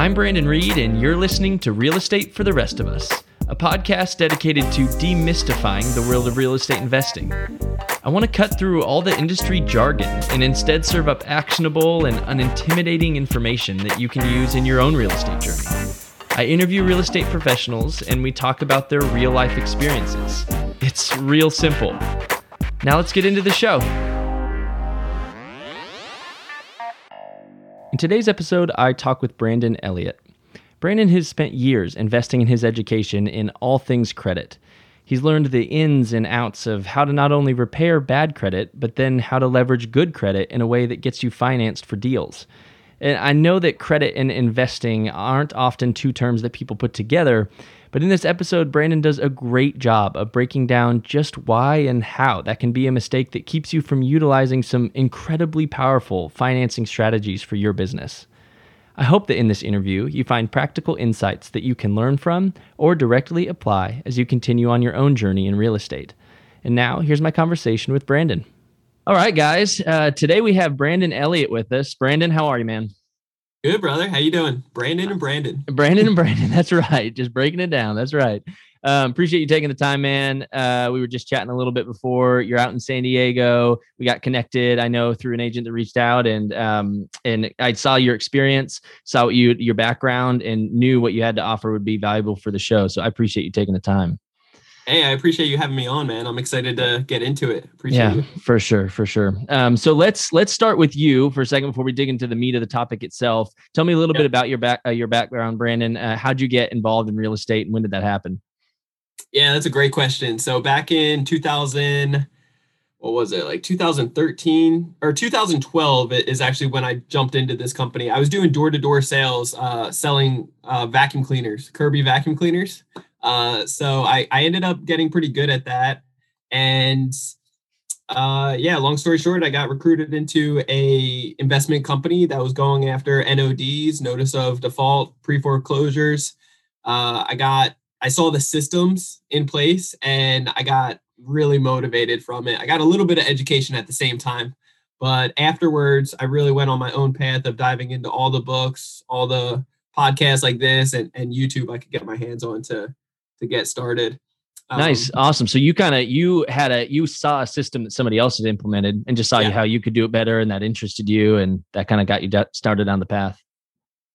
I'm Brandon Reed, and you're listening to Real Estate for the Rest of Us, a podcast dedicated to demystifying the world of real estate investing. I want to cut through all the industry jargon and instead serve up actionable and unintimidating information that you can use in your own real estate journey. I interview real estate professionals and we talk about their real life experiences. It's real simple. Now let's get into the show. Today's episode, I talk with Brandon Elliott. Brandon has spent years investing in his education in all things credit. He's learned the ins and outs of how to not only repair bad credit, but then how to leverage good credit in a way that gets you financed for deals. And I know that credit and investing aren't often two terms that people put together, but in this episode, Brandon does a great job of breaking down just why and how that can be a mistake that keeps you from utilizing some incredibly powerful financing strategies for your business. I hope that in this interview, you find practical insights that you can learn from or directly apply as you continue on your own journey in real estate. And now, here's my conversation with Brandon. All right, guys. Uh, today we have Brandon Elliott with us. Brandon, how are you, man? Good, brother. How you doing? Brandon and Brandon. Brandon and Brandon. That's right. Just breaking it down. That's right. Um, appreciate you taking the time, man. Uh, we were just chatting a little bit before. You're out in San Diego. We got connected. I know through an agent that reached out, and um, and I saw your experience, saw what you your background, and knew what you had to offer would be valuable for the show. So I appreciate you taking the time. Hey, I appreciate you having me on, man. I'm excited to get into it. Appreciate yeah, you. for sure, for sure. Um, so let's let's start with you for a second before we dig into the meat of the topic itself. Tell me a little bit about your back uh, your background, Brandon. Uh, how'd you get involved in real estate, and when did that happen? Yeah, that's a great question. So back in 2000, what was it like 2013 or 2012 is actually when I jumped into this company. I was doing door to door sales, uh, selling uh, vacuum cleaners, Kirby vacuum cleaners. Uh, so I, I ended up getting pretty good at that. And uh, yeah, long story short, I got recruited into a investment company that was going after NODs, notice of default, pre foreclosures. Uh, I got I saw the systems in place and I got really motivated from it. I got a little bit of education at the same time, but afterwards, I really went on my own path of diving into all the books, all the podcasts like this, and, and YouTube I could get my hands on to to get started. Um, nice, awesome. So you kind of you had a you saw a system that somebody else had implemented and just saw yeah. how you could do it better, and that interested you, and that kind of got you started on the path.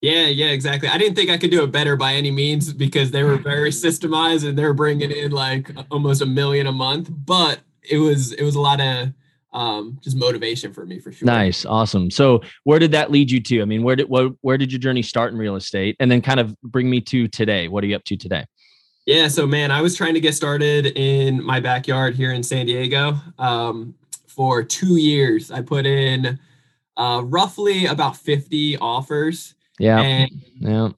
Yeah, yeah, exactly. I didn't think I could do it better by any means because they were very systemized and they were bringing in like almost a million a month. But it was it was a lot of um, just motivation for me for sure. Nice, awesome. So where did that lead you to? I mean, where did what, where did your journey start in real estate, and then kind of bring me to today? What are you up to today? Yeah, so man, I was trying to get started in my backyard here in San Diego um, for two years. I put in uh, roughly about 50 offers. Yeah. And, yeah.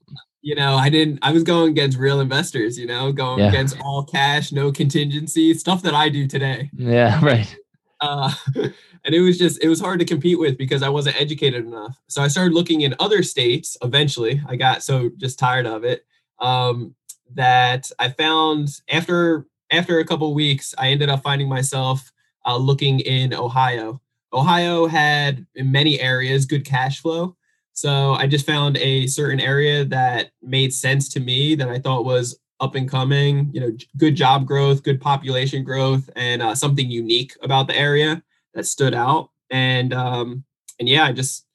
You know, I didn't, I was going against real investors, you know, going yeah. against all cash, no contingency, stuff that I do today. Yeah, right. Uh, and it was just, it was hard to compete with because I wasn't educated enough. So I started looking in other states eventually. I got so just tired of it. Um, that I found after after a couple weeks, I ended up finding myself uh, looking in Ohio. Ohio had in many areas good cash flow, so I just found a certain area that made sense to me that I thought was up and coming. You know, good job growth, good population growth, and uh, something unique about the area that stood out. And um, and yeah, I just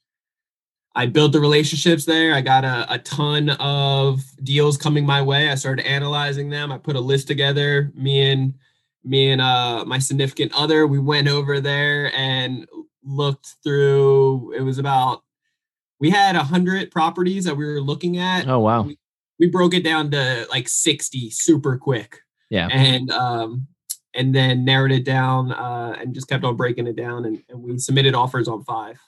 I built the relationships there. I got a, a ton of deals coming my way. I started analyzing them. I put a list together. Me and me and uh, my significant other, we went over there and looked through. It was about we had a hundred properties that we were looking at. Oh wow! We, we broke it down to like sixty super quick. Yeah, and um, and then narrowed it down uh, and just kept on breaking it down, and, and we submitted offers on five.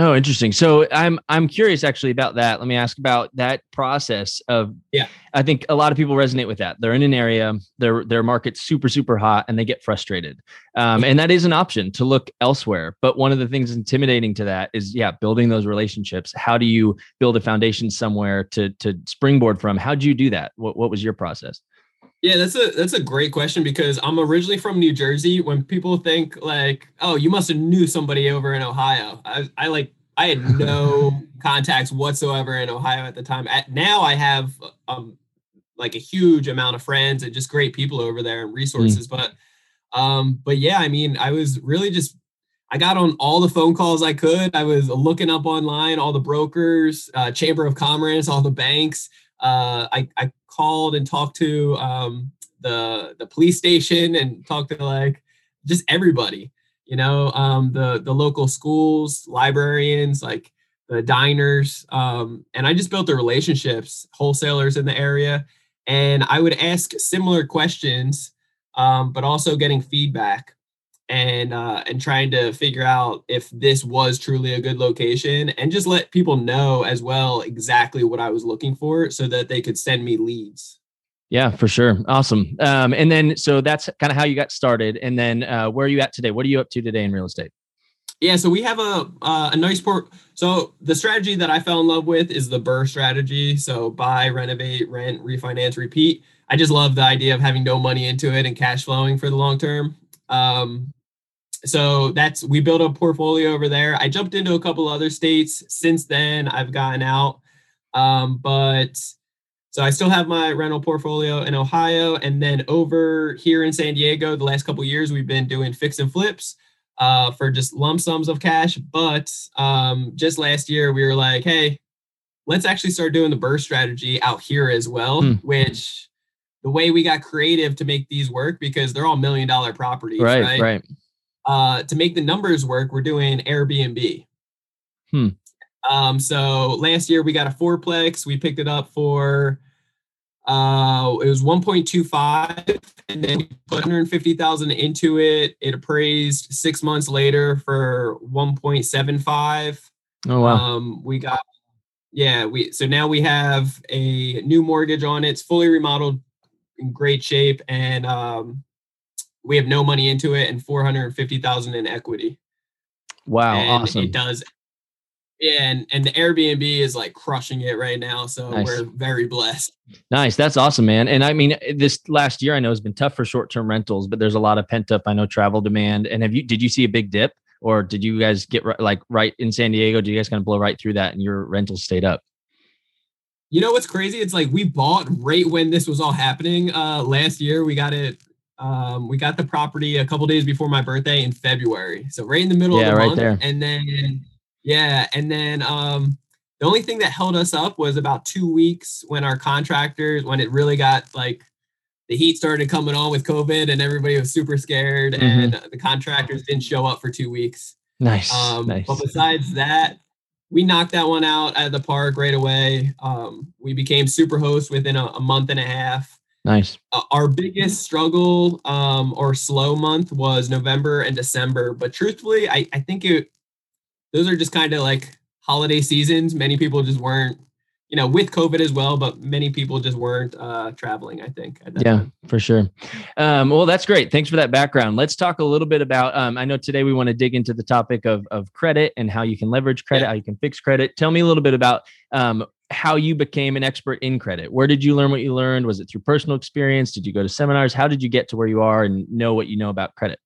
Oh, interesting. So I'm I'm curious actually about that. Let me ask about that process of yeah. I think a lot of people resonate with that. They're in an area, their their market's super super hot, and they get frustrated. Um, and that is an option to look elsewhere. But one of the things intimidating to that is yeah, building those relationships. How do you build a foundation somewhere to to springboard from? How do you do that? What what was your process? Yeah, that's a that's a great question because I'm originally from New Jersey. When people think like, "Oh, you must have knew somebody over in Ohio," I, I like I had no contacts whatsoever in Ohio at the time. At now I have um like a huge amount of friends and just great people over there and resources. Mm. But um, but yeah, I mean, I was really just I got on all the phone calls I could. I was looking up online all the brokers, uh, Chamber of Commerce, all the banks. Uh, I, I called and talked to um, the the police station and talked to like just everybody. You know, um, the the local schools, librarians, like the diners, um, and I just built the relationships, wholesalers in the area, and I would ask similar questions, um, but also getting feedback and uh, and trying to figure out if this was truly a good location and just let people know as well exactly what I was looking for so that they could send me leads. Yeah, for sure. Awesome. Um, and then so that's kind of how you got started. And then uh, where are you at today? What are you up to today in real estate? Yeah, so we have a uh, a nice port. So the strategy that I fell in love with is the BRRRR strategy. So buy, renovate, rent, refinance, repeat. I just love the idea of having no money into it and cash flowing for the long term. Um, so that's we built a portfolio over there. I jumped into a couple other states since then. I've gotten out, um, but so I still have my rental portfolio in Ohio, and then over here in San Diego, the last couple years we've been doing fix and flips uh, for just lump sums of cash. But um, just last year we were like, hey, let's actually start doing the BRRRR strategy out here as well, hmm. which the way we got creative to make these work because they're all million dollar properties, right? Right. right uh, to make the numbers work, we're doing Airbnb. Hmm. Um, so last year we got a fourplex. We picked it up for uh, it was 1.25, and then we put 150,000 into it. It appraised six months later for 1.75. Oh wow! Um, we got yeah. We so now we have a new mortgage on it. It's fully remodeled, in great shape, and um, we have no money into it and 450,000 in equity. Wow, and awesome. It does yeah, and, and the Airbnb is like crushing it right now. So nice. we're very blessed. Nice. That's awesome, man. And I mean, this last year I know has been tough for short-term rentals, but there's a lot of pent up, I know, travel demand. And have you did you see a big dip or did you guys get like right in San Diego? Did you guys kind of blow right through that and your rentals stayed up? You know what's crazy? It's like we bought right when this was all happening. Uh last year we got it um, we got the property a couple days before my birthday in February, so right in the middle yeah, of the right month. There. And then, yeah, and then um, the only thing that held us up was about two weeks when our contractors, when it really got like the heat started coming on with COVID, and everybody was super scared, mm-hmm. and the contractors didn't show up for two weeks. Nice. Um, nice. But besides that, we knocked that one out at the park right away. Um, we became super host within a, a month and a half. Nice. Uh, our biggest struggle um, or slow month was November and December. But truthfully, I, I think it those are just kind of like holiday seasons. Many people just weren't, you know, with COVID as well, but many people just weren't uh, traveling, I think. yeah, time. for sure. Um, well, that's great. Thanks for that background. Let's talk a little bit about, um, I know today we want to dig into the topic of, of credit and how you can leverage credit, yeah. how you can fix credit. Tell me a little bit about um, how you became an expert in credit. Where did you learn what you learned? Was it through personal experience? Did you go to seminars? How did you get to where you are and know what you know about credit?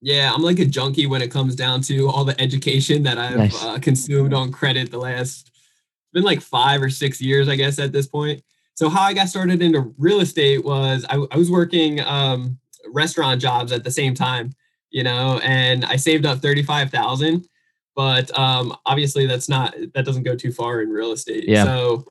Yeah, I'm like a junkie when it comes down to all the education that I've nice. uh, consumed on credit the last been like five or six years, I guess, at this point. So how I got started into real estate was I, I was working um, restaurant jobs at the same time, you know, and I saved up thirty five thousand but um, obviously that's not that doesn't go too far in real estate. Yeah. So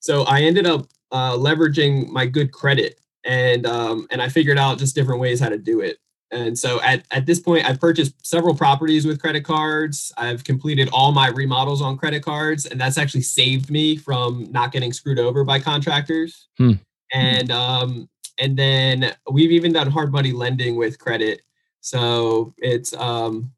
so I ended up uh, leveraging my good credit and um, and I figured out just different ways how to do it. And so at, at this point, I've purchased several properties with credit cards. I've completed all my remodels on credit cards, and that's actually saved me from not getting screwed over by contractors. Hmm. And um, and then we've even done hard money lending with credit. So it's um,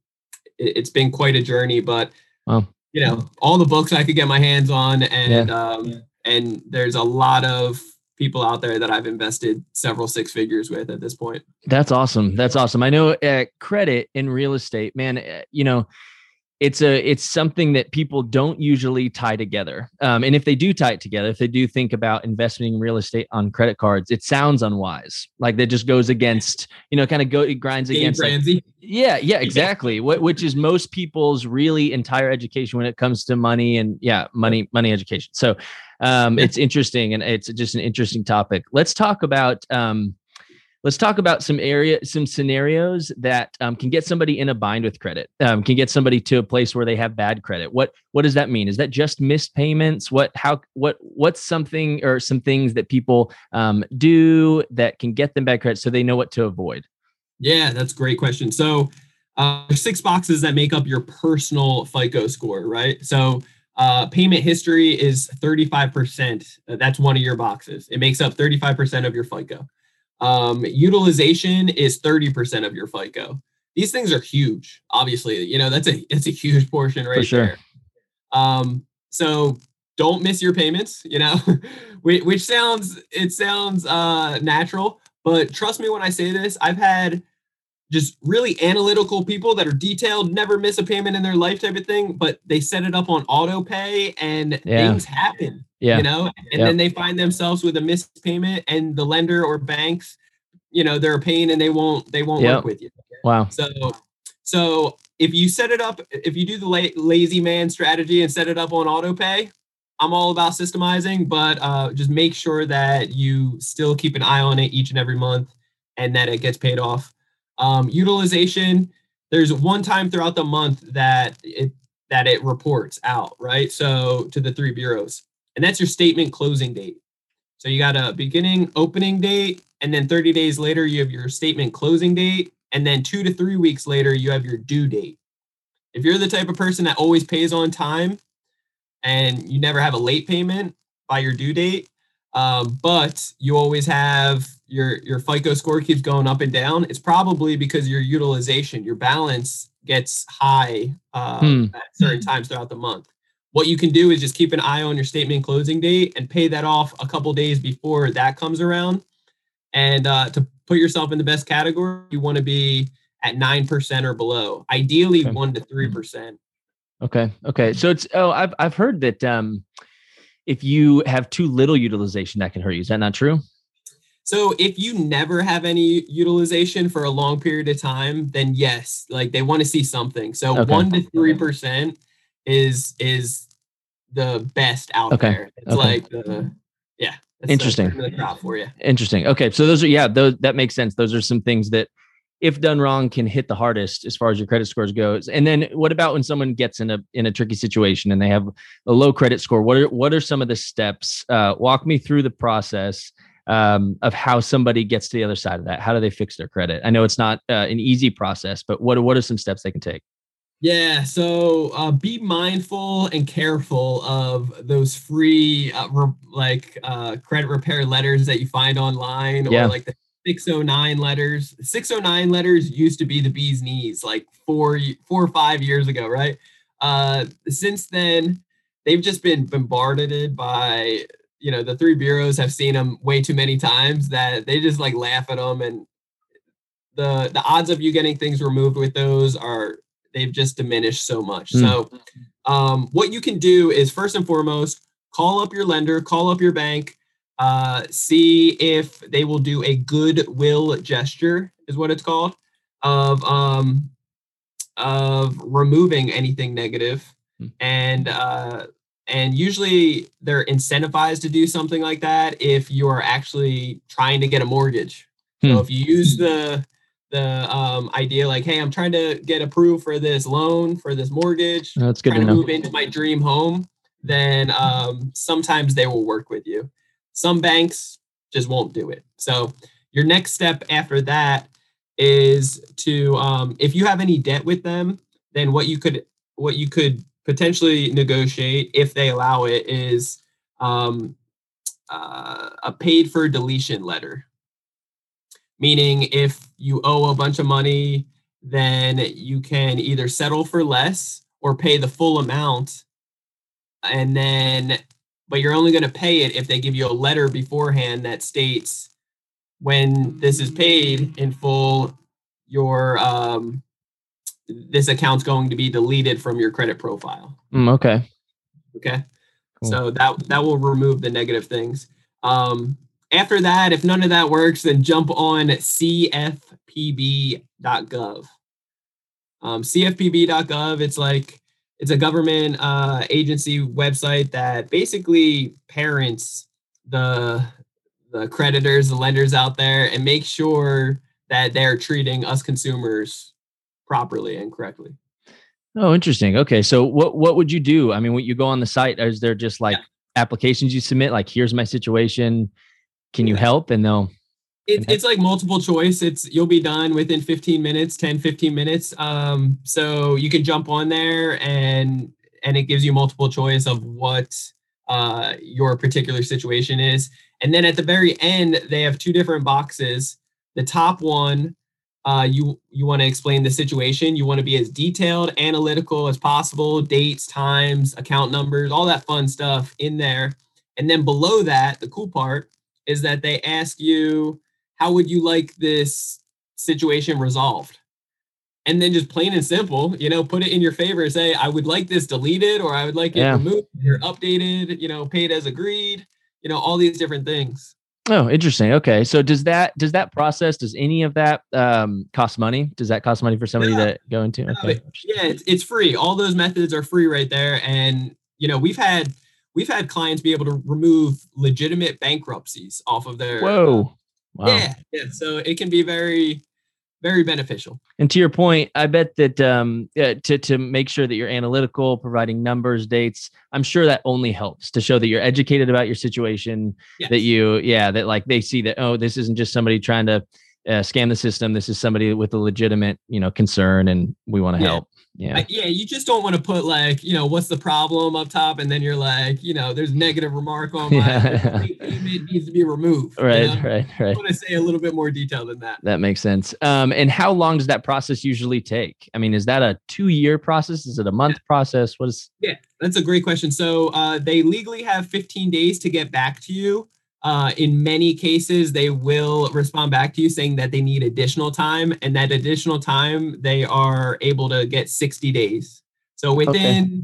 it, has been quite a journey. But wow. you know, all the books I could get my hands on, and yeah. um, and there's a lot of people out there that I've invested several six figures with at this point. That's awesome. That's awesome. I know credit in real estate, man. Uh, you know, it's a it's something that people don't usually tie together. Um, and if they do tie it together if they do think about investing in real estate on credit cards it sounds unwise. Like that just goes against you know kind of go it grinds Dave against like, yeah yeah exactly. What which is most people's really entire education when it comes to money and yeah money money education. So um, it's interesting and it's just an interesting topic. Let's talk about um, let's talk about some area some scenarios that um, can get somebody in a bind with credit um, can get somebody to a place where they have bad credit. What what does that mean? Is that just missed payments? What how what what's something or some things that people um, do that can get them bad credit so they know what to avoid? Yeah that's a great question. So uh, six boxes that make up your personal fico score right? So uh, payment history is 35% that's one of your boxes. It makes up 35% of your fico um, utilization is 30% of your FICO. These things are huge. Obviously, you know, that's a it's a huge portion right For sure. there. Um, so don't miss your payments, you know, which sounds it sounds uh natural, but trust me when I say this, I've had just really analytical people that are detailed, never miss a payment in their life type of thing, but they set it up on auto pay and yeah. things happen. Yeah. You know, and yep. then they find themselves with a missed payment and the lender or banks, you know, they're a pain and they won't they won't work with you. Wow. So so if you set it up, if you do the la- lazy man strategy and set it up on auto pay, I'm all about systemizing, but uh, just make sure that you still keep an eye on it each and every month and that it gets paid off. Um, utilization, there's one time throughout the month that it that it reports out, right? So to the three bureaus. And that's your statement closing date. So you got a beginning opening date, and then 30 days later, you have your statement closing date. And then two to three weeks later, you have your due date. If you're the type of person that always pays on time and you never have a late payment by your due date, um, but you always have your your FICO score keeps going up and down. It's probably because your utilization, your balance gets high uh, hmm. at certain times throughout the month. What you can do is just keep an eye on your statement closing date and pay that off a couple days before that comes around. And uh, to put yourself in the best category, you want to be at nine percent or below. Ideally, okay. one to three percent. Okay. Okay. So it's oh, I've I've heard that um, if you have too little utilization, that can hurt you. Is that not true? So if you never have any utilization for a long period of time, then yes, like they want to see something. So okay. one to three percent is is the best out okay. there. It's okay. like the yeah. Interesting. for you. Interesting. Okay, so those are yeah, those that makes sense. Those are some things that if done wrong can hit the hardest as far as your credit scores goes and then what about when someone gets in a in a tricky situation and they have a low credit score what are what are some of the steps uh, walk me through the process um, of how somebody gets to the other side of that how do they fix their credit i know it's not uh, an easy process but what what are some steps they can take yeah, so uh, be mindful and careful of those free, uh, re- like uh, credit repair letters that you find online, yeah. or like the 609 letters. 609 letters used to be the bee's knees like four, four or five years ago, right? Uh, since then, they've just been bombarded by, you know, the three bureaus have seen them way too many times that they just like laugh at them. And the the odds of you getting things removed with those are they've just diminished so much. Mm. So, um, what you can do is first and foremost call up your lender, call up your bank, uh, see if they will do a goodwill gesture, is what it's called, of um, of removing anything negative. Hmm. and uh, and usually they're incentivized to do something like that if you're actually trying to get a mortgage. So hmm. if you use the the um, idea like, hey, I'm trying to get approved for this loan for this mortgage. That's good to, to move into my dream home. Then um, sometimes they will work with you. Some banks just won't do it. So your next step after that is to um, if you have any debt with them, then what you could what you could potentially negotiate if they allow it is um, uh, a paid for deletion letter. Meaning, if you owe a bunch of money, then you can either settle for less or pay the full amount. And then but you're only going to pay it if they give you a letter beforehand that states when this is paid in full, your um, this account's going to be deleted from your credit profile. Mm, okay. Okay. Cool. So that that will remove the negative things. Um, after that, if none of that works, then jump on cfpb.gov. Um, cfpb.gov, it's like it's a government uh, agency website that basically parents the the creditors, the lenders out there, and make sure that they're treating us consumers properly and correctly. Oh, interesting. Okay, so what what would you do? I mean, when you go on the site, is there just like yeah. applications you submit? Like, here's my situation. Can you help? And they'll. It's, it's like multiple choice. It's you'll be done within 15 minutes, 10, 15 minutes. Um, so you can jump on there and and it gives you multiple choice of what uh, your particular situation is. And then at the very end, they have two different boxes. The top one uh, you you want to explain the situation. You want to be as detailed, analytical as possible, dates, times, account numbers, all that fun stuff in there. And then below that, the cool part is that they ask you, how would you like this situation resolved? And then just plain and simple, you know, put it in your favor. Say, I would like this deleted, or I would like it yeah. removed, or updated. You know, paid as agreed. You know, all these different things. Oh, interesting. Okay, so does that does that process does any of that um, cost money? Does that cost money for somebody yeah. to go into? Okay. Yeah, it's, it's free. All those methods are free right there, and you know we've had we've had clients be able to remove legitimate bankruptcies off of their. Whoa! Wow. Yeah, yeah. So it can be very very beneficial. And to your point, I bet that um, uh, to to make sure that you're analytical, providing numbers, dates, I'm sure that only helps to show that you're educated about your situation. Yes. That you, yeah, that like they see that oh, this isn't just somebody trying to uh, scam the system. This is somebody with a legitimate, you know, concern, and we want to yeah. help. Yeah. yeah. You just don't want to put like, you know, what's the problem up top? And then you're like, you know, there's negative remark on my yeah. it needs to be removed. Right. You know? Right. Right. I want to say a little bit more detail than that. That makes sense. Um, and how long does that process usually take? I mean, is that a two year process? Is it a month yeah. process? What is? Yeah, that's a great question. So uh, they legally have 15 days to get back to you. Uh, in many cases, they will respond back to you saying that they need additional time, and that additional time they are able to get 60 days. So within okay.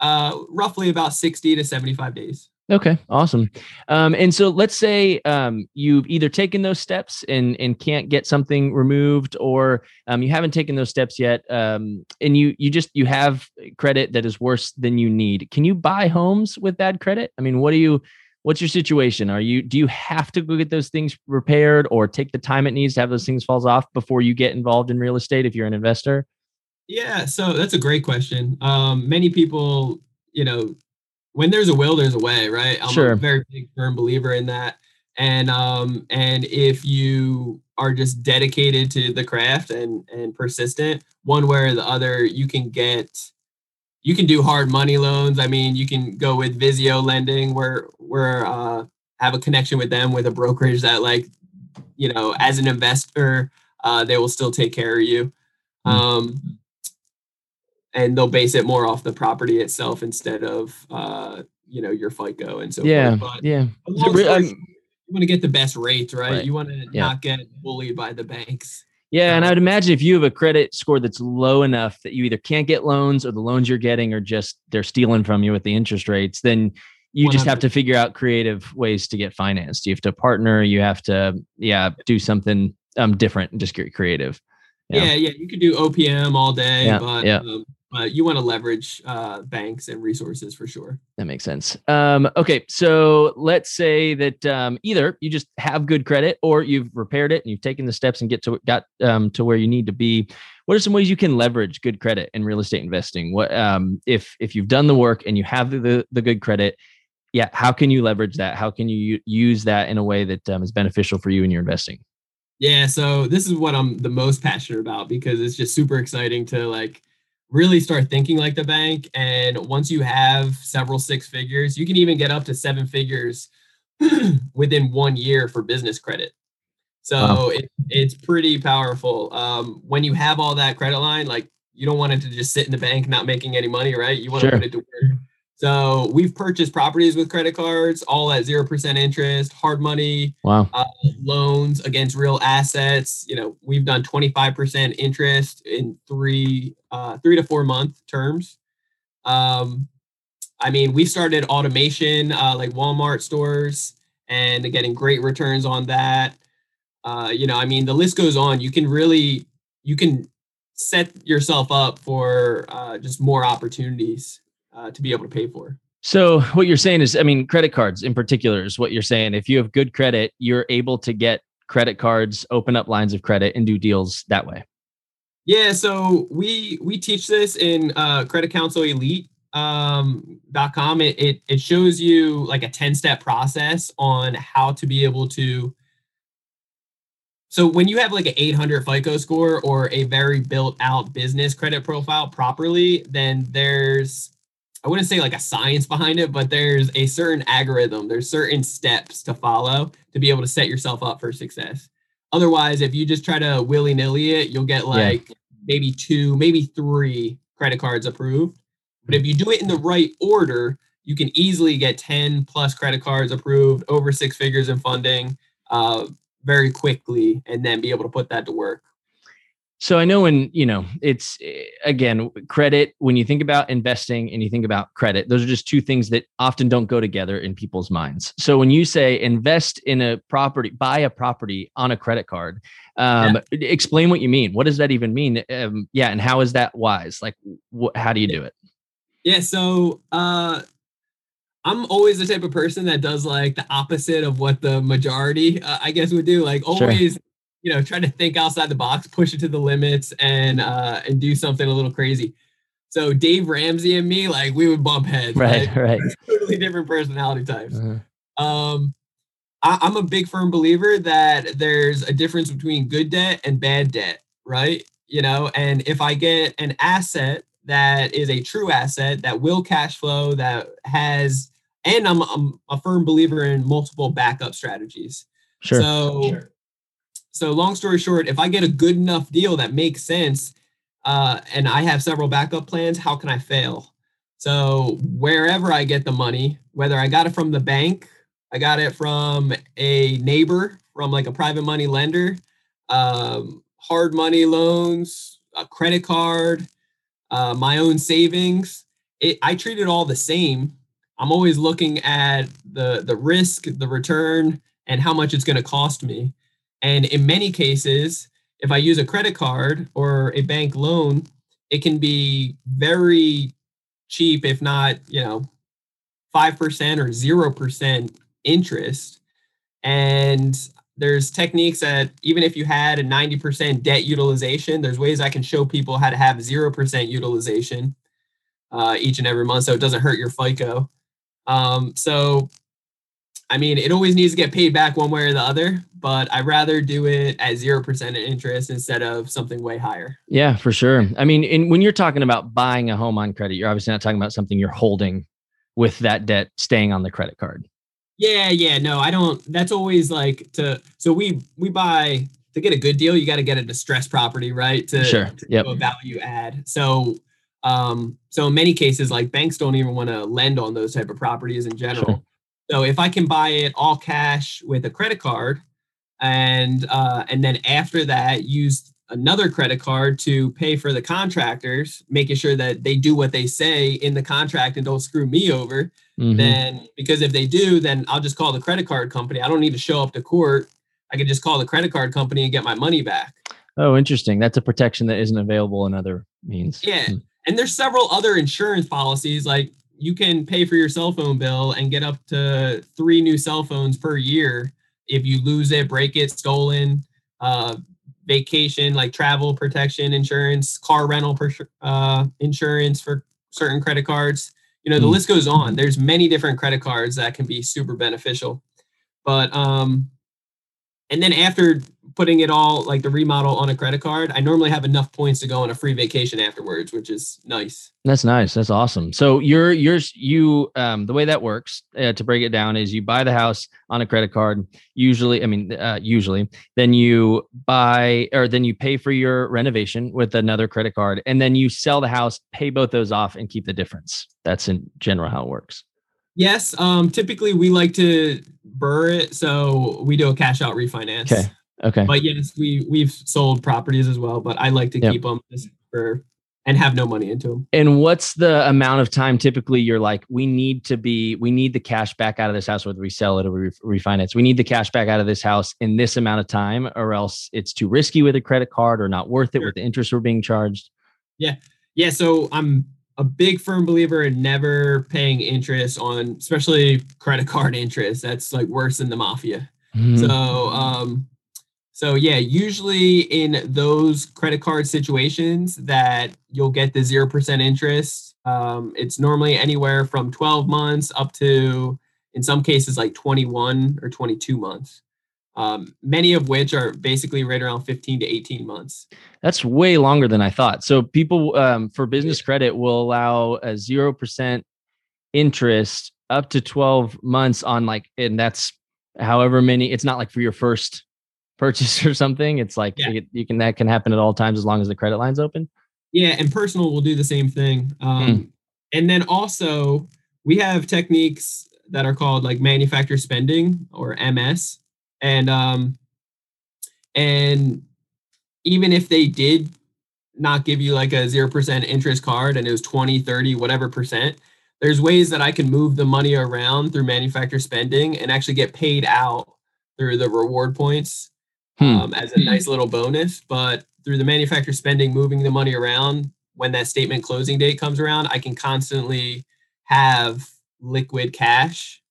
uh, roughly about 60 to 75 days. Okay, awesome. Um, and so let's say um, you've either taken those steps and and can't get something removed, or um, you haven't taken those steps yet, um, and you you just you have credit that is worse than you need. Can you buy homes with bad credit? I mean, what do you what's your situation? Are you do you have to go get those things repaired or take the time it needs to have those things falls off before you get involved in real estate if you're an investor? Yeah so that's a great question. Um, many people you know when there's a will there's a way right? I'm sure. a very big firm believer in that. And um and if you are just dedicated to the craft and and persistent one way or the other you can get you can do hard money loans. I mean, you can go with Visio lending where where uh, have a connection with them with a brokerage that like, you know, as an investor, uh, they will still take care of you. Hmm. Um, and they'll base it more off the property itself instead of uh, you know, your FICO and so yeah, forth. But yeah. Story, you want to get the best rates, right? right. You want to yeah. not get bullied by the banks. Yeah, and I'd imagine if you have a credit score that's low enough that you either can't get loans or the loans you're getting are just they're stealing from you with the interest rates, then you 100. just have to figure out creative ways to get financed. You have to partner, you have to yeah, do something um different and just get creative. Yeah, yeah, yeah you could do OPM all day, yeah, but yeah. Um, but you want to leverage uh, banks and resources for sure. That makes sense. Um, okay, so let's say that um, either you just have good credit, or you've repaired it and you've taken the steps and get to got um, to where you need to be. What are some ways you can leverage good credit in real estate investing? What um, if if you've done the work and you have the the good credit? Yeah, how can you leverage that? How can you use that in a way that um, is beneficial for you in your investing? Yeah, so this is what I'm the most passionate about because it's just super exciting to like really start thinking like the bank. And once you have several six figures, you can even get up to seven figures within one year for business credit. So wow. it, it's pretty powerful. Um, when you have all that credit line, like you don't want it to just sit in the bank not making any money, right? You want sure. to put it to work. So we've purchased properties with credit cards, all at zero percent interest, hard money Wow. uh, loans against real assets. You know, we've done twenty five percent interest in three uh, three to four month terms. Um, I mean, we started automation uh, like Walmart stores and getting great returns on that. Uh, you know, I mean, the list goes on. You can really you can set yourself up for uh, just more opportunities uh, to be able to pay for. So what you're saying is, I mean, credit cards in particular is what you're saying. If you have good credit, you're able to get credit cards, open up lines of credit, and do deals that way. Yeah, so we we teach this in uh, Credit Counsel Elite um, dot com. It, it it shows you like a ten step process on how to be able to. So when you have like an 800 FICO score or a very built out business credit profile properly, then there's I wouldn't say like a science behind it, but there's a certain algorithm, there's certain steps to follow to be able to set yourself up for success. Otherwise, if you just try to willy nilly it, you'll get like yeah. maybe two, maybe three credit cards approved. But if you do it in the right order, you can easily get 10 plus credit cards approved, over six figures in funding uh, very quickly, and then be able to put that to work. So I know when, you know, it's again, credit, when you think about investing and you think about credit, those are just two things that often don't go together in people's minds. So when you say invest in a property, buy a property on a credit card, um, yeah. explain what you mean. What does that even mean? Um, yeah. And how is that wise? Like, wh- how do you do it? Yeah. So, uh, I'm always the type of person that does like the opposite of what the majority, uh, I guess, would do. Like always, sure you know try to think outside the box push it to the limits and uh and do something a little crazy. So dave ramsey and me like we would bump heads right like, right. totally different personality types. Uh-huh. um I, i'm a big firm believer that there's a difference between good debt and bad debt right? You know and if i get an asset that is a true asset that will cash flow that has and i'm, I'm a firm believer in multiple backup strategies. Sure. So sure so long story short, if I get a good enough deal that makes sense, uh, and I have several backup plans, how can I fail? So wherever I get the money, whether I got it from the bank, I got it from a neighbor, from like a private money lender, um, hard money loans, a credit card, uh, my own savings. It, I treat it all the same. I'm always looking at the the risk, the return, and how much it's going to cost me. And in many cases, if I use a credit card or a bank loan, it can be very cheap, if not, you know, 5% or 0% interest. And there's techniques that even if you had a 90% debt utilization, there's ways I can show people how to have 0% utilization uh, each and every month so it doesn't hurt your FICO. Um, so I mean, it always needs to get paid back one way or the other, but I'd rather do it at 0% interest instead of something way higher. Yeah, for sure. I mean, in, when you're talking about buying a home on credit, you're obviously not talking about something you're holding with that debt staying on the credit card. Yeah, yeah, no, I don't. That's always like to, so we, we buy to get a good deal, you got to get a distressed property, right? To, sure. to yep. a value add. So, um, so in many cases, like banks don't even want to lend on those type of properties in general. Sure. So if I can buy it all cash with a credit card, and uh, and then after that use another credit card to pay for the contractors, making sure that they do what they say in the contract and don't screw me over. Mm-hmm. Then because if they do, then I'll just call the credit card company. I don't need to show up to court. I can just call the credit card company and get my money back. Oh, interesting. That's a protection that isn't available in other means. Yeah. Hmm. And there's several other insurance policies like you can pay for your cell phone bill and get up to three new cell phones per year if you lose it, break it, stolen, uh, vacation like travel protection insurance, car rental per, uh, insurance for certain credit cards. You know, the mm. list goes on. There's many different credit cards that can be super beneficial. But um, and then after putting it all like the remodel on a credit card, I normally have enough points to go on a free vacation afterwards, which is nice. That's nice. That's awesome. So you're you're you um the way that works uh, to break it down is you buy the house on a credit card. Usually, I mean, uh, usually, then you buy or then you pay for your renovation with another credit card, and then you sell the house, pay both those off, and keep the difference. That's in general how it works. Yes. Um. Typically, we like to BRRRR it, so we do a cash out refinance. Okay. Okay. But yes, we we've sold properties as well, but I like to yep. keep them for and have no money into them. And what's the amount of time typically you're like, we need to be, we need the cash back out of this house, whether we sell it or we refinance. We need the cash back out of this house in this amount of time, or else it's too risky with a credit card or not worth it sure. with the interest we're being charged. Yeah. Yeah. So I'm a big firm believer in never paying interest on, especially credit card interest. That's like worse than the mafia. Mm-hmm. So, um, so yeah, usually in those credit card situations that you'll get the 0% interest, um, it's normally anywhere from 12 months up to, in some cases, like 21 or 22 months. Um, many of which are basically right around 15 to 18 months. That's way longer than I thought. So people um, for business credit will allow a 0% interest up to 12 months on like, and that's however many, it's not like for your first purchase or something. It's like yeah. you, you, can that can happen at all times as long as the credit line's open. Yeah, and personal will do the same thing. Um, mm. And then also we have techniques that are called like manufacturer spending or MS, and um, and even if they did not give you like a 0% interest card and it was 20 30 whatever percent there's ways that i can move the money around through manufacturer spending and actually get paid out through the reward points hmm. um, as a nice little bonus. But through the manufacturer spending, moving the money around when that statement closing date comes around, I can constantly have liquid cash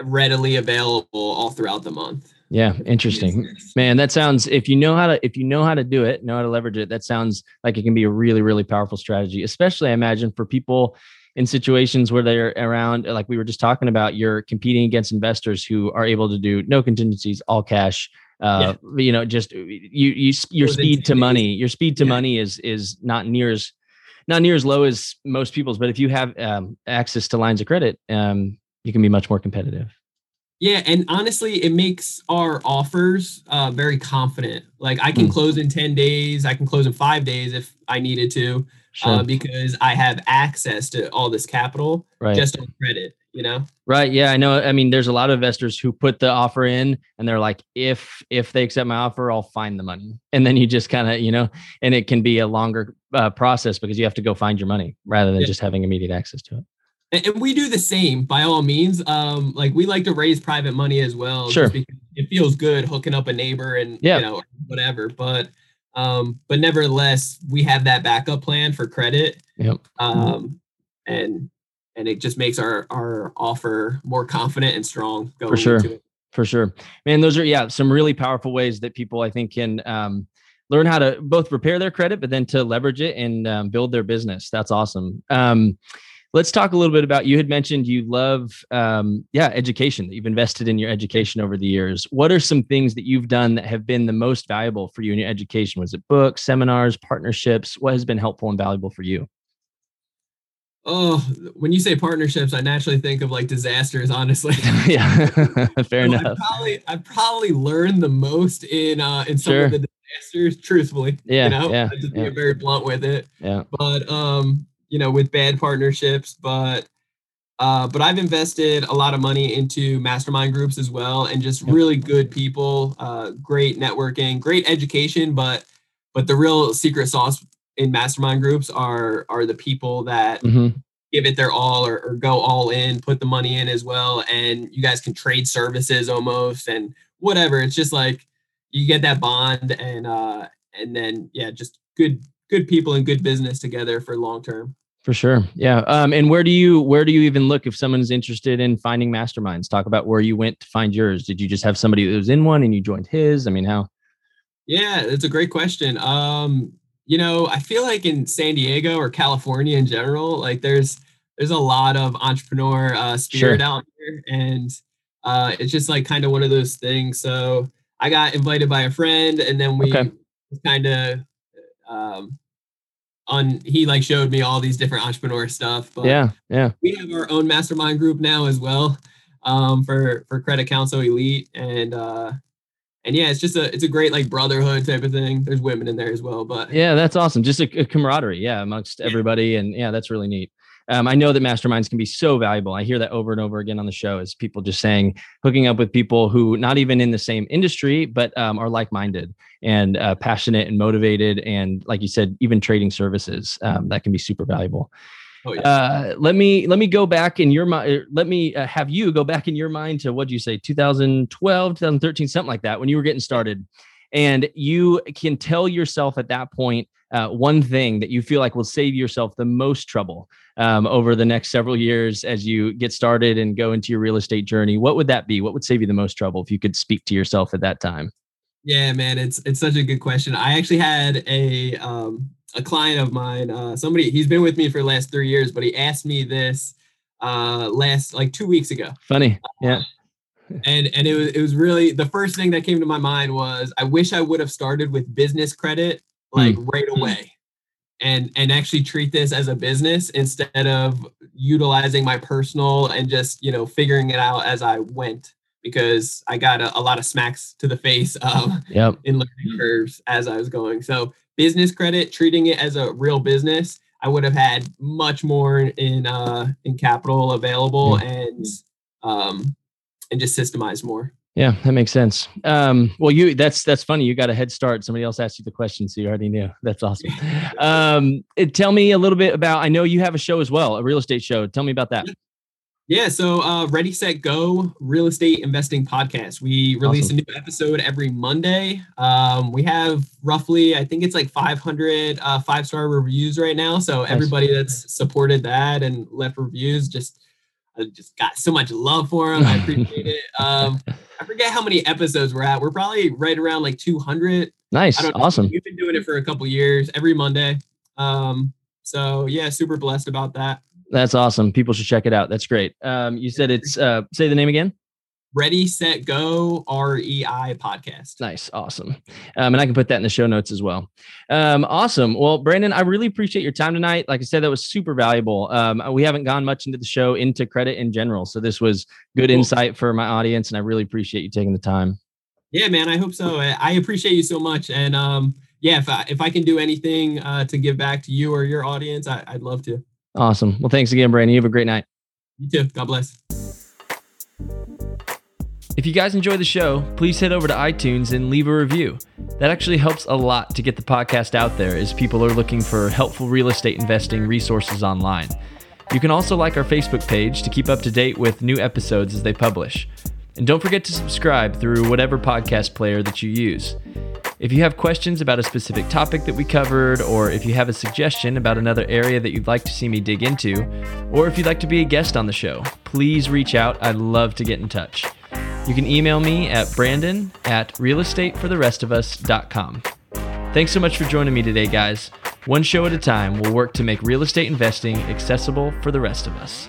readily available all throughout the month. Yeah, interesting. Man, that sounds if you know how to if you know how to do it, know how to leverage it, that sounds like it can be a really really powerful strategy, especially I imagine for people in situations where they're around, like we were just talking about, you're competing against investors who are able to do no contingencies, all cash. Uh, yeah. you know, just you, you, your speed to money, your speed to yeah. money is is not near as not near as low as most people's. But if you have um, access to lines of credit, um, you can be much more competitive. Yeah, and honestly, it makes our offers uh, very confident. Like I can mm. close in ten days, I can close in five days if I needed to sure. uh, because I have access to all this capital right. just on credit, you know? Right. Yeah. I know. I mean, there's a lot of investors who put the offer in and they're like, if, if they accept my offer, I'll find the money. And then you just kind of, you know, and it can be a longer uh, process because you have to go find your money rather than yeah. just having immediate access to it and we do the same by all means um like we like to raise private money as well sure it feels good hooking up a neighbor and yeah. you know whatever but um, but nevertheless, we have that backup plan for credit. Yep. Um, and and it just makes our our offer more confident and strong going for sure. For sure, man. Those are yeah some really powerful ways that people I think can um, learn how to both repair their credit, but then to leverage it and um, build their business. That's awesome. Um, let's talk a little bit about you had mentioned you love um, yeah education that you've invested in your education over the years. What are some things that you've done that have been the most valuable for you in your education? Was it books seminars partnerships? What has been helpful and valuable for you? Oh when you say partnerships i naturally think of like disasters honestly. Yeah fair so enough. I probably i probably learned the most in uh in some sure. of the disasters truthfully yeah you know? yeah, just yeah. being very blunt with it. Yeah. But um you know, with bad partnerships, but uh, but I've invested a lot of money into mastermind groups as well, and just really good people, uh, great networking, great education. But but the real secret sauce in mastermind groups are are the people that mm-hmm. give it their all or, or go all in, put the money in as well, and you guys can trade services almost and whatever. It's just like you get that bond and uh and then yeah, just good good people and good business together for long term. For sure. Yeah. Um, and where do you where do you even look if someone's interested in finding masterminds? Talk about where you went to find yours. Did you just have somebody that was in one and you joined his? I mean, how? Yeah, it's a great question. Um, you know, I feel like in San Diego or California in general, like there's there's a lot of entrepreneur uh, spirit sure. out there, and uh, it's just like kind of one of those things. So I got invited by a friend, and then we Okay. kind of um, on. He like showed me all these different entrepreneur stuff. But Yeah, yeah. we have our own mastermind group now as well um, for for Credit Council Elite, and uh, and yeah, it's just a it's a great like brotherhood type of thing. There's women in there as well, but Yeah, that's awesome. Just a, a camaraderie, yeah, amongst Yeah. everybody, and yeah, that's really neat. Um, I know that masterminds can be so valuable. I hear that over and over again on the show is people just saying hooking up with people who not even in the same industry, but um, are like-minded and uh, passionate and motivated, and like you said, even trading services um, that can be super valuable. oh yeah. Uh, let me let me go back in your mind. Let me uh, have you go back in your mind to what do you say, 2012, 2013, something like that, when you were getting started, and you can tell yourself at that point uh, one thing that you feel like will save yourself the most trouble um, over the next several years as you get started and go into your real estate journey. What would that be? What would save you the most trouble if you could speak to yourself at that time? Yeah, man, it's it's such a good question. I actually had a um, a client of mine, uh, somebody he's been with me for the last three years, but he asked me this uh, last like two weeks ago, Funny, yeah, and and it was it was really the first thing that came to my mind was I wish I would have started with business credit like right away, and and actually treat this as a business instead of utilizing my personal and just you know figuring it out as I went because I got a, a lot of smacks to the face. Um, yep, in learning curves as I was going. So business credit, treating it as a real business, I would have had much more in uh, in capital available and um, and just systemize more. Yeah, that makes sense. Um, well, you that's that's funny. You got a head start. Somebody else asked you the question, so you already knew. That's awesome. Um, it, tell me a little bit about. I know you have a show as well, a real estate show. Tell me about that. Yeah, so uh, Ready Set Go Real Estate Investing Podcast. We release Awesome. a new episode every Monday. Um, we have roughly, I think it's like 500 uh, five star reviews right now. So everybody that's supported that and left reviews, just I just got so much love for them. I appreciate it. Um, I forget how many episodes we're at. We're probably right around like 200. Nice, I don't know. awesome. We've been doing it for a couple years, every Monday. Um, so yeah, super blessed about that. That's awesome. People should check it out. That's great. Um, you said it's uh, say the name again. Ready, Set, Go REI podcast. Nice, awesome. Um, and I can put that in the show notes as well. Um, awesome. Well, Brandon, I really appreciate your time tonight. Like I said, that was super valuable. Um, we haven't gone much into the show into credit in general, so this was good Cool. insight for my audience, and I really appreciate you taking the time. Yeah, man, I hope so. I I appreciate you so much. And um, yeah, if I, if I can do anything uh, to give back to you or your audience, I, I'd love to. Awesome. Well, thanks again, Brandon. You have a great night. You too. God bless. If you guys enjoy the show, please head over to iTunes and leave a review. That actually helps a lot to get the podcast out there as people are looking for helpful real estate investing resources online. You can also like our Facebook page to keep up to date with new episodes as they publish. And don't forget to subscribe through whatever podcast player that you use. If you have questions about a specific topic that we covered, or if you have a suggestion about another area that you'd like to see me dig into, or if you'd like to be a guest on the show, please reach out. I'd love to get in touch. You can email me at brandon at realestatefortherestofus.com. Thanks so much for joining me today, guys. One show at a time, we'll work to make real estate investing accessible for the rest of us.